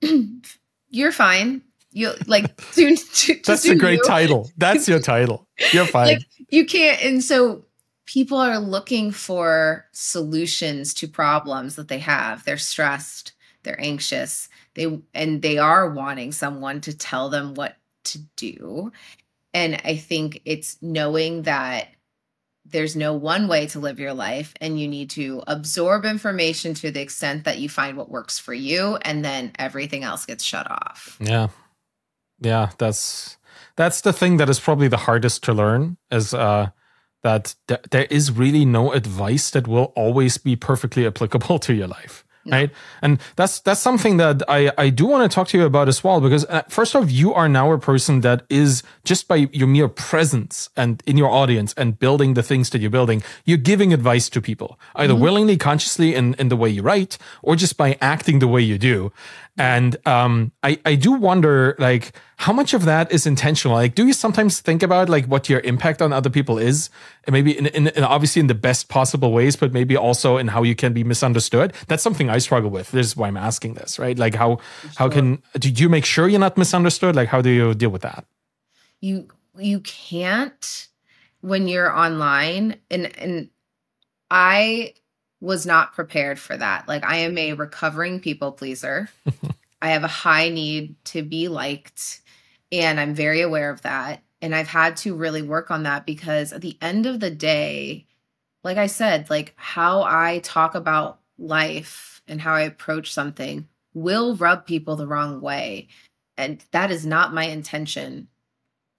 (clears throat) you're fine you like (laughs) to, to that's a great you. title. That's your title. You're (laughs) fine. like, you can't and so people are looking for solutions to problems that they have. They're stressed they're anxious they and they are wanting someone to tell them what to do. And i think it's knowing that there's no one way to live your life and you need to absorb information to the extent that you find what works for you and then everything else gets shut off. Yeah yeah, that's that's the thing that is probably the hardest to learn is uh, that th- there is really no advice that will always be perfectly applicable (laughs) to your life. no. right and that's that's something that i i do want to talk to you about as well because uh, first off you are now a person that is just by your mere presence and in your audience and building the things that you're building you're giving advice to people either mm-hmm. willingly consciously in in the way you write or just by acting the way you do and um, I, I do wonder, like, how much of that is intentional? Like, do you sometimes think about like what your impact on other people is, and maybe in, in, in, obviously in the best possible ways, but maybe also in how you can be misunderstood? That's something I struggle with. This is why I'm asking this, right? Like, how sure. how can do you make sure you're not misunderstood? Like, how do you deal with that? You you can't when you're online, and and I was not prepared for that. Like I am a recovering people pleaser. (laughs) I have a high need to be liked and I'm very aware of that and I've had to really work on that because at the end of the day like I said, like how I talk about life and how I approach something will rub people the wrong way and that is not my intention.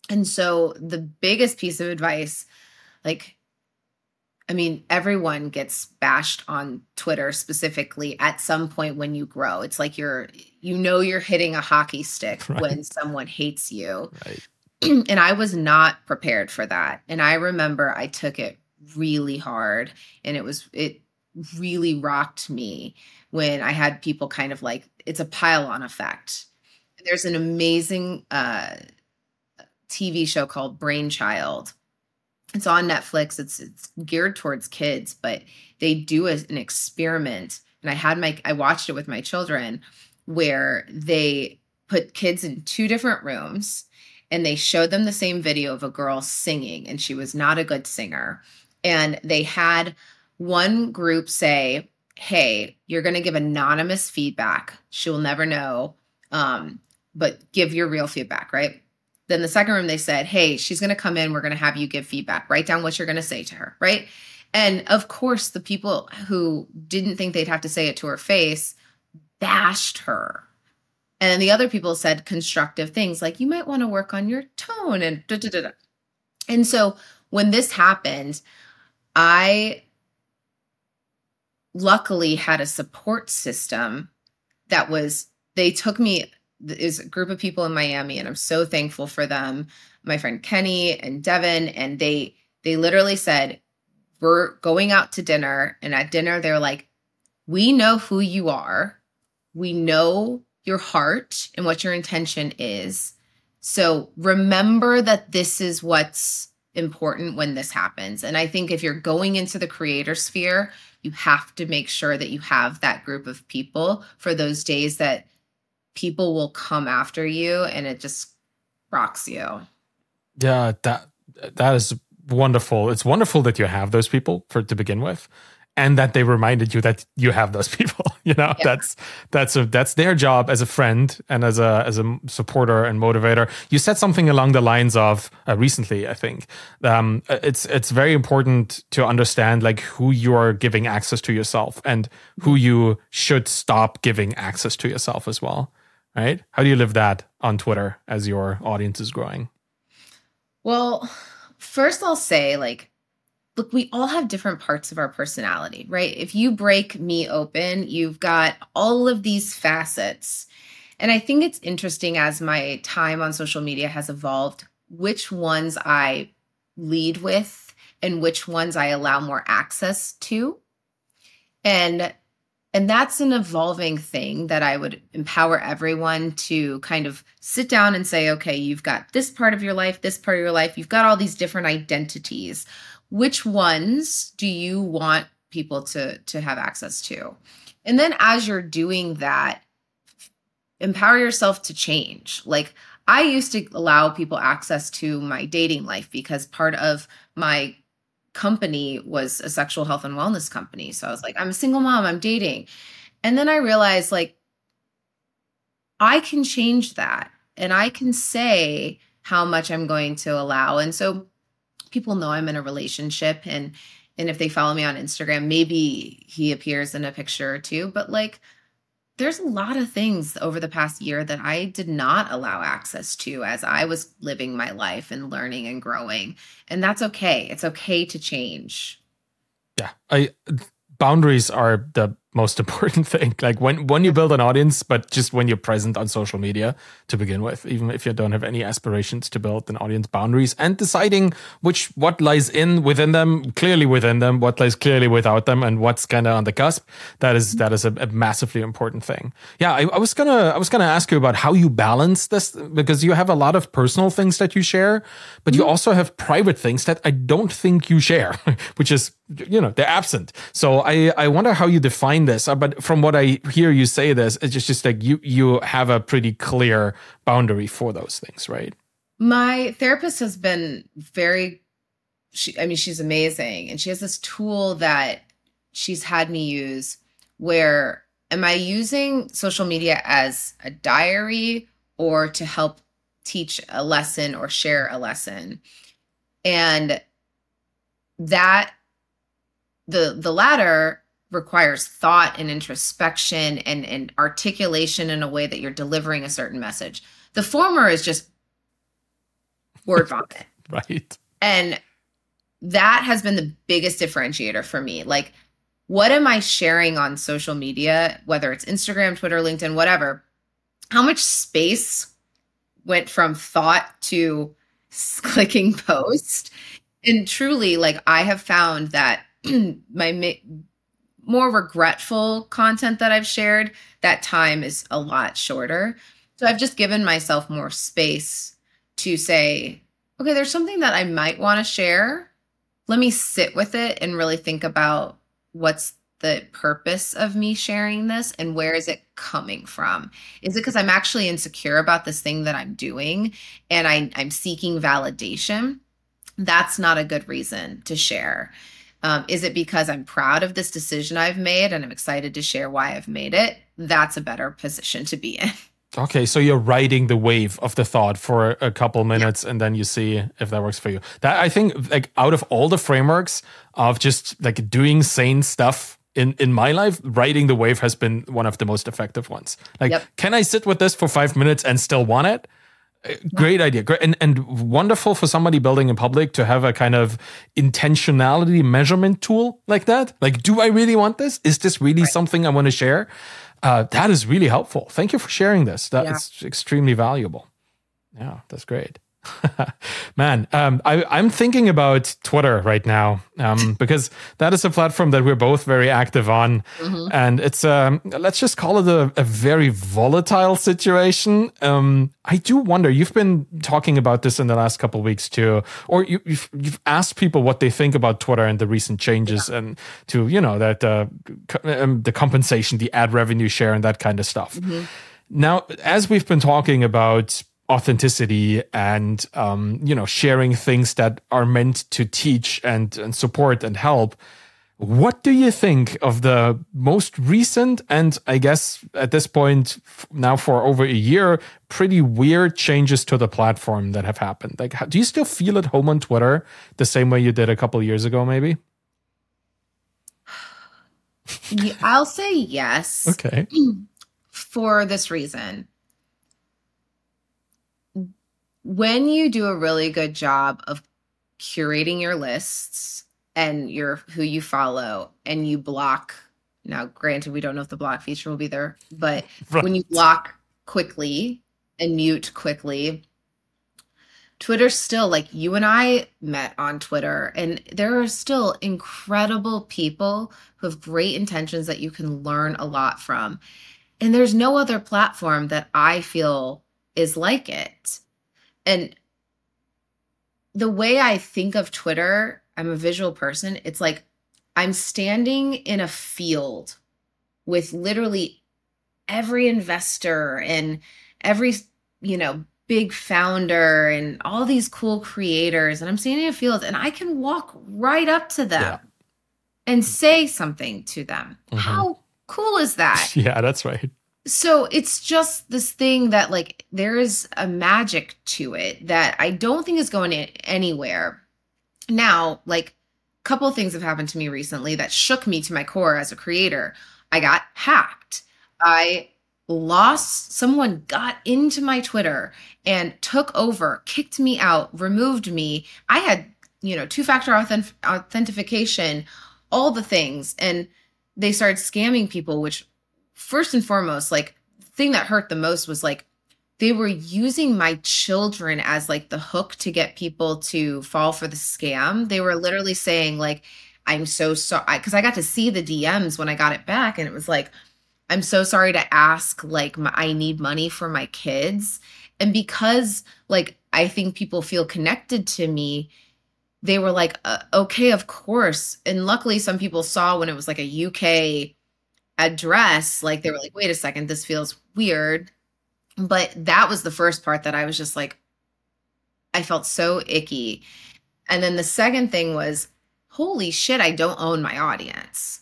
And so the biggest piece of advice like I mean, everyone gets bashed on Twitter specifically at some point when you grow. It's like you're, you know, you're hitting a hockey stick (laughs) right. when someone hates you. Right. (clears throat) and I was not prepared for that. And I remember I took it really hard and it was, it really rocked me when I had people kind of like, it's a pile on effect. There's an amazing uh, TV show called Brainchild it's on Netflix. It's it's geared towards kids, but they do a, an experiment. And I had my I watched it with my children where they put kids in two different rooms and they showed them the same video of a girl singing and she was not a good singer. And they had one group say, "Hey, you're going to give anonymous feedback. She will never know um, but give your real feedback, right?" Then the second room, they said, Hey, she's going to come in. We're going to have you give feedback. Write down what you're going to say to her. Right. And of course, the people who didn't think they'd have to say it to her face bashed her. And the other people said constructive things like, you might want to work on your tone and da da da da. And so when this happened, I luckily had a support system that was, they took me is a group of people in Miami, and I'm so thankful for them. My friend Kenny and Devin, and they they literally said, "We're going out to dinner," and at dinner they're like, "We know who you are, we know your heart and what your intention is. So remember that this is what's important when this happens." And I think if you're going into the creator sphere, you have to make sure that you have that group of people for those days that people will come after you and it just rocks you. Yeah, that that is wonderful. It's wonderful that you have those people for to begin with and that they reminded you that you have those (laughs) people you know yeah. that's that's a that's their job as a friend and as a as a supporter and motivator you said something along the lines of uh, recently i think um, it's it's very important to understand like who you are giving access to yourself and who you should stop giving access to yourself as well right? How do you live that on Twitter as your audience is growing? Well, first I'll say like look, we all have different parts of our personality, right? If you break me open, you've got all of these facets. And I think it's interesting as my time on social media has evolved, which ones I lead with and which ones I allow more access to. And and that's an evolving thing that I would empower everyone to kind of sit down and say, okay, you've got this part of your life, this part of your life, you've got all these different identities. Which ones do you want people to, to have access to? And then as you're doing that, empower yourself to change. Like I used to allow people access to my dating life because part of my company was a sexual health and wellness company. So I was like, I'm a single mom, I'm dating. And then I realized like I can change that and I can say how much I'm going to allow. And so people know I'm in a relationship and and if they follow me on Instagram, maybe he appears in a picture or two, but like there's a lot of things over the past year that I did not allow access to as I was living my life and learning and growing. And that's okay. It's okay to change. Yeah. I boundaries are the most (laughs) important thing. Like when when you build an audience, but just when you're present on social media to begin with, even if you don't have any aspirations to build an audience boundaries and deciding which what lies in within them, clearly within them, what lies clearly without them, and what's kind of on the cusp. That is that is a, a massively important thing. Yeah, I, I was gonna I was gonna ask you about how you balance this because you have a lot of personal things that you share, but you mm-hmm. also have private things that I don't think you share, (laughs) which is you know they're absent so i i wonder how you define this uh, but from what i hear you say this it's just, just like you you have a pretty clear boundary for those things right? My therapist has been very she i mean she's amazing and she has this tool that she's had me use where am i using social media as a diary or to help teach a lesson or share a lesson? And that the the latter requires thought and introspection and, and articulation in a way that you're delivering a certain message. The former is just word (laughs) vomit. right. And that has been the biggest differentiator for me. Like, what am I sharing on social media, whether it's Instagram, Twitter, LinkedIn, whatever? How much space went from thought to (laughs) clicking post? And truly, like, I have found that (clears throat) my more regretful content that I've shared, that time is a lot shorter. So I've just given myself more space to say, okay, there's something that I might want to share. Let me sit with it and really think about what's the purpose of me sharing this and where is it coming from? Is it because I'm actually insecure about this thing that I'm doing and I, I'm seeking validation? That's not a good reason to share. Um, is it because I'm proud of this decision I've made and I'm excited to share why I've made it? That's a better position to be in. (laughs) Okay, so you're riding the wave of the thought for a couple minutes yeah. and then you see if that works for you. That I think like out of all the frameworks of just like doing sane stuff in in my life, riding the wave has been one of the most effective ones. Like yep. can I sit with this for 5 minutes and still want it? Great idea. Great and, and wonderful for somebody building in public to have a kind of intentionality measurement tool like that. Like, do I really want this? Is this really right. something I want to share? Uh, that is really helpful. Thank you for sharing this. That's yeah. extremely valuable. Yeah, that's great. (laughs) Man, um, I, am thinking about Twitter right now um, (laughs) because that is a platform that we're both very active on, mm-hmm. and it's um, let's just call it a, a very volatile situation. Um, I do wonder. You've been talking about this in the last couple weeks too, or you, have you've, you've asked people what they think about Twitter and the recent changes, yeah. and to you know that uh, um, the compensation, the ad revenue share, and that kind of stuff. Mm-hmm. Now, as we've been talking about authenticity and um, you know sharing things that are meant to teach and, and support and help. What do you think of the most recent and i guess at this point now for over a year pretty weird changes to the platform that have happened? Like how, do you still feel at home on twitter the same way you did a couple years ago maybe? I'll say yes. Okay. (clears throat) For this reason when you do a really good job of curating your lists and your who you follow and you block now granted we don't know if the block feature will be there but (laughs) right. when you block quickly and mute quickly Twitter's still like you and I met on Twitter, and there are still incredible people who have great intentions that you can learn a lot from. And there's no other platform that I feel is like it. And the way I think of Twitter, I'm a visual person. It's like I'm standing in a field with literally every investor and every, you know, big founder and all these cool creators. And I'm standing in a field and I can walk right up to them yeah. and say something to them. Mm-hmm. How cool is that? (laughs) Yeah, that's right. So it's just this thing that like there is a magic to it that I don't think is going anywhere. Now, like a couple things have happened to me recently that shook me to my core as a creator. I got hacked. I lost someone got into my Twitter and took over, kicked me out, removed me. I had, you know, two factor authentic- authentication, all the things and they started scamming people, which first and foremost, like thing that hurt the most was like they were using my children as like the hook to get people to fall for the scam. They were literally saying like, I'm so sorry because I got to see the DMs when I got it back, and it was like, I'm so sorry to ask, like, my, I need money for my kids. And because, like, I think people feel connected to me, they were like, uh, okay, of course. And luckily, some people saw when it was like a UK address, like, they were mm-hmm. like, wait a second, this feels weird. But that was the first part that I was just like, I felt so icky. And then the second thing was, holy shit, I don't own my audience.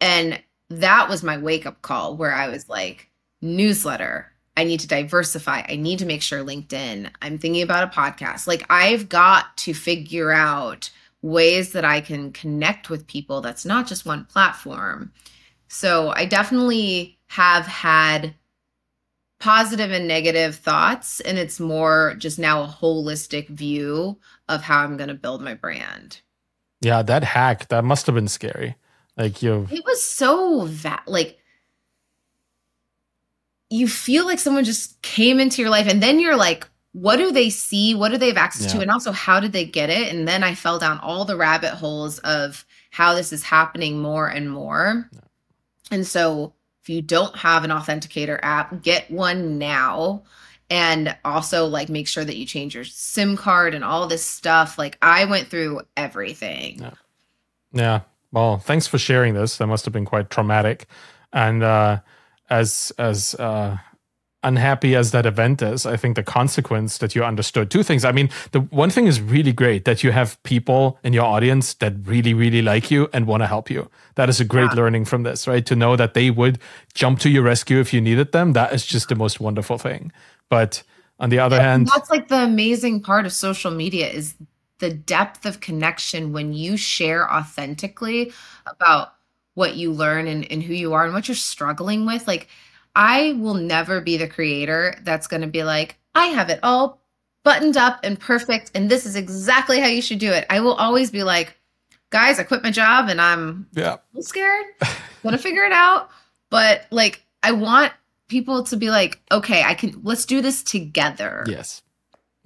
And that was my wake up call where I was like, newsletter. I need to diversify. I need to make sure LinkedIn. I'm thinking about a podcast. Like, I've got to figure out ways that I can connect with people that's not just one platform. So, I definitely have had positive and negative thoughts, and it's more just now a holistic view of how I'm going to build my brand. Yeah, that hack, that must have been scary. Like you It was so va- like you feel like someone just came into your life and then you're like what do they see? What do they have access yeah. to? And also how did they get it? And then I fell down all the rabbit holes of how this is happening more and more. Yeah. And so if you don't have an authenticator app, get one now. And also like make sure that you change your sim card and all this stuff. Like i went through everything. Yeah, yeah. well thanks for sharing this. That must have been quite traumatic. And uh as as uh unhappy as that event is, I think the consequence that you understood two things. I mean, the one thing is really great that you have people in your audience that really, really like you and want to help you. That is a great yeah. learning from this, right? To know that they would jump to your rescue if you needed them. That is just the most wonderful thing. But on the other yeah, hand, that's like the amazing part of social media is the depth of connection when you share authentically about what you learn and, and who you are and what you're struggling with. Like, I will never be the creator that's going to be like, I have it all buttoned up and perfect, and this is exactly how you should do it. I will always be like, guys, I quit my job and I'm yeah scared, gonna figure it out. But like, I want people to be like, okay, I can let's do this together. Yes.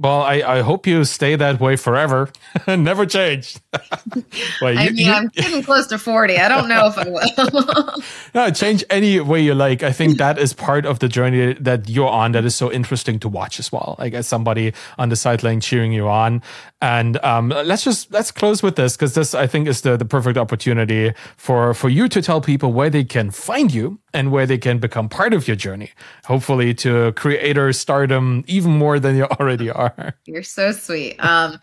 Well, I, I hope you stay that way forever. (laughs) Never change. (laughs) well, you, I mean, you, I'm getting close to 40. I don't know if I will. (laughs) no, change any way you like. I think that is part of the journey that you're on that is so interesting to watch as well. Like as somebody on the sideline cheering you on. And um, let's just let's close with this because this I think is the, the perfect opportunity for for you to tell people where they can find you and where they can become part of your journey. Hopefully to creator stardom even more than you already are. (laughs) You're so sweet. Um,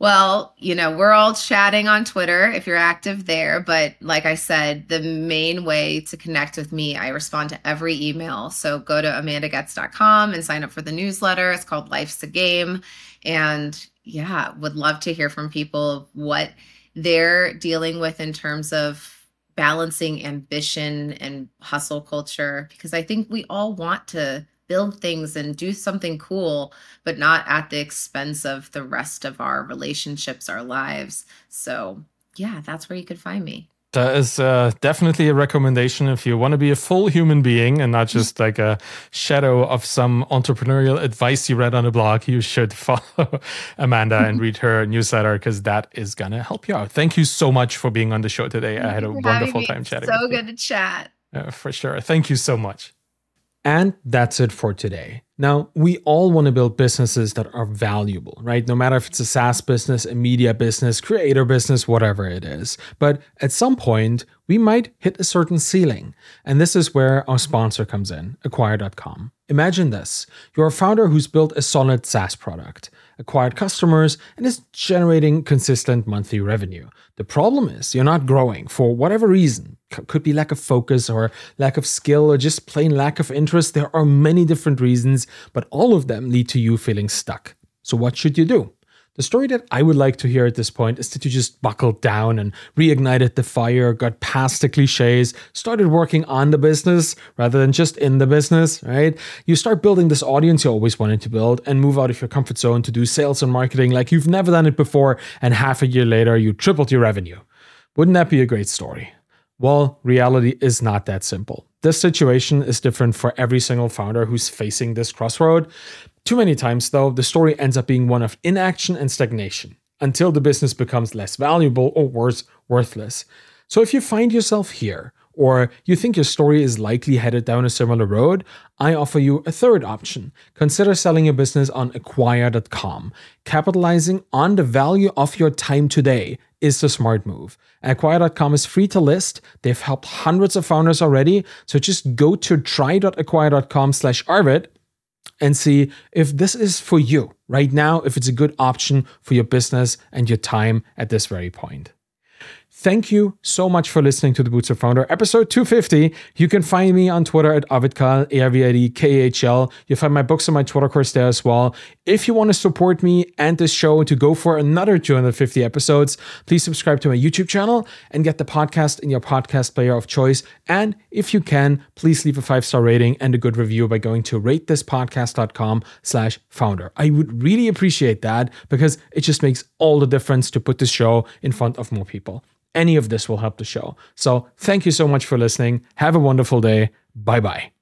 well, you know, we're all chatting on Twitter if you're active there. But like I said, the main way to connect with me, I respond to every email. So go to amandagoetz.com and sign up for the newsletter. It's called Life's a Game. And yeah, would love to hear from people what they're dealing with in terms of balancing ambition and hustle culture because I think we all want to build things and do something cool, but not at the expense of the rest of our relationships, our lives. So, yeah, that's where you could find me. That is uh, definitely a recommendation if you want to be a full human being and not just like a shadow of some entrepreneurial advice you read on a blog. You should (laughs) follow Amanda and read her (laughs) newsletter because that is going to help you out. Thank you so much for being on the show today. Thank I had a wonderful time chatting. So good to chat. Uh, for sure. Thank you so much. And that's it for today. Now, we all want to build businesses that are valuable, right? No matter if it's a SaaS business, a media business, creator business, whatever it is. But at some point, we might hit a certain ceiling. And this is where our sponsor comes in, acquire.com. Imagine this you're a founder who's built a solid SaaS product acquired customers, and is generating consistent monthly revenue. The problem is you're not growing for whatever reason. Could be lack of focus or lack of skill or just plain lack of interest. There are many different reasons, but all of them lead to you feeling stuck. So, what should you do? The story that I would like to hear at this point is that you just buckled down and reignited the fire, got past the cliches, started working on the business rather than just in the business, right? You start building this audience you always wanted to build and move out of your comfort zone to do sales and marketing like you've never done it before, and half a year later, you tripled your revenue. Wouldn't that be a great story? Well, reality is not that simple. This situation is different for every single founder who's facing this crossroad. Too many times, though, the story ends up being one of inaction and stagnation until the business becomes less valuable or worse, worthless. So if you find yourself here, or you think your story is likely headed down a similar road, I offer you a third option. Consider selling your business on acquire.com. Capitalizing on the value of your time today is the smart move. Acquire.com is free to list. They've helped hundreds of founders already. So just go to try.acquire.com slash Arvid and see if this is for you right now, if it's a good option for your business and your time at this very point. Thank you so much for listening to the Bootstrapped Founder, episode 250. You can find me on Twitter at Arvidkahl, A-R-V-I-D-K-A-H-L. You'll find my books on my Twitter course there as well. If you want to support me and this show to go for another 250 episodes, please subscribe to my YouTube channel and get the podcast in your podcast player of choice. And if you can, please leave a five-star rating and a good review by going to ratethispodcast.com slash founder. I would really appreciate that because it just makes all the difference to put this show in front of more people any of this will help the show. So thank you so much for listening. Have a wonderful day. Bye bye.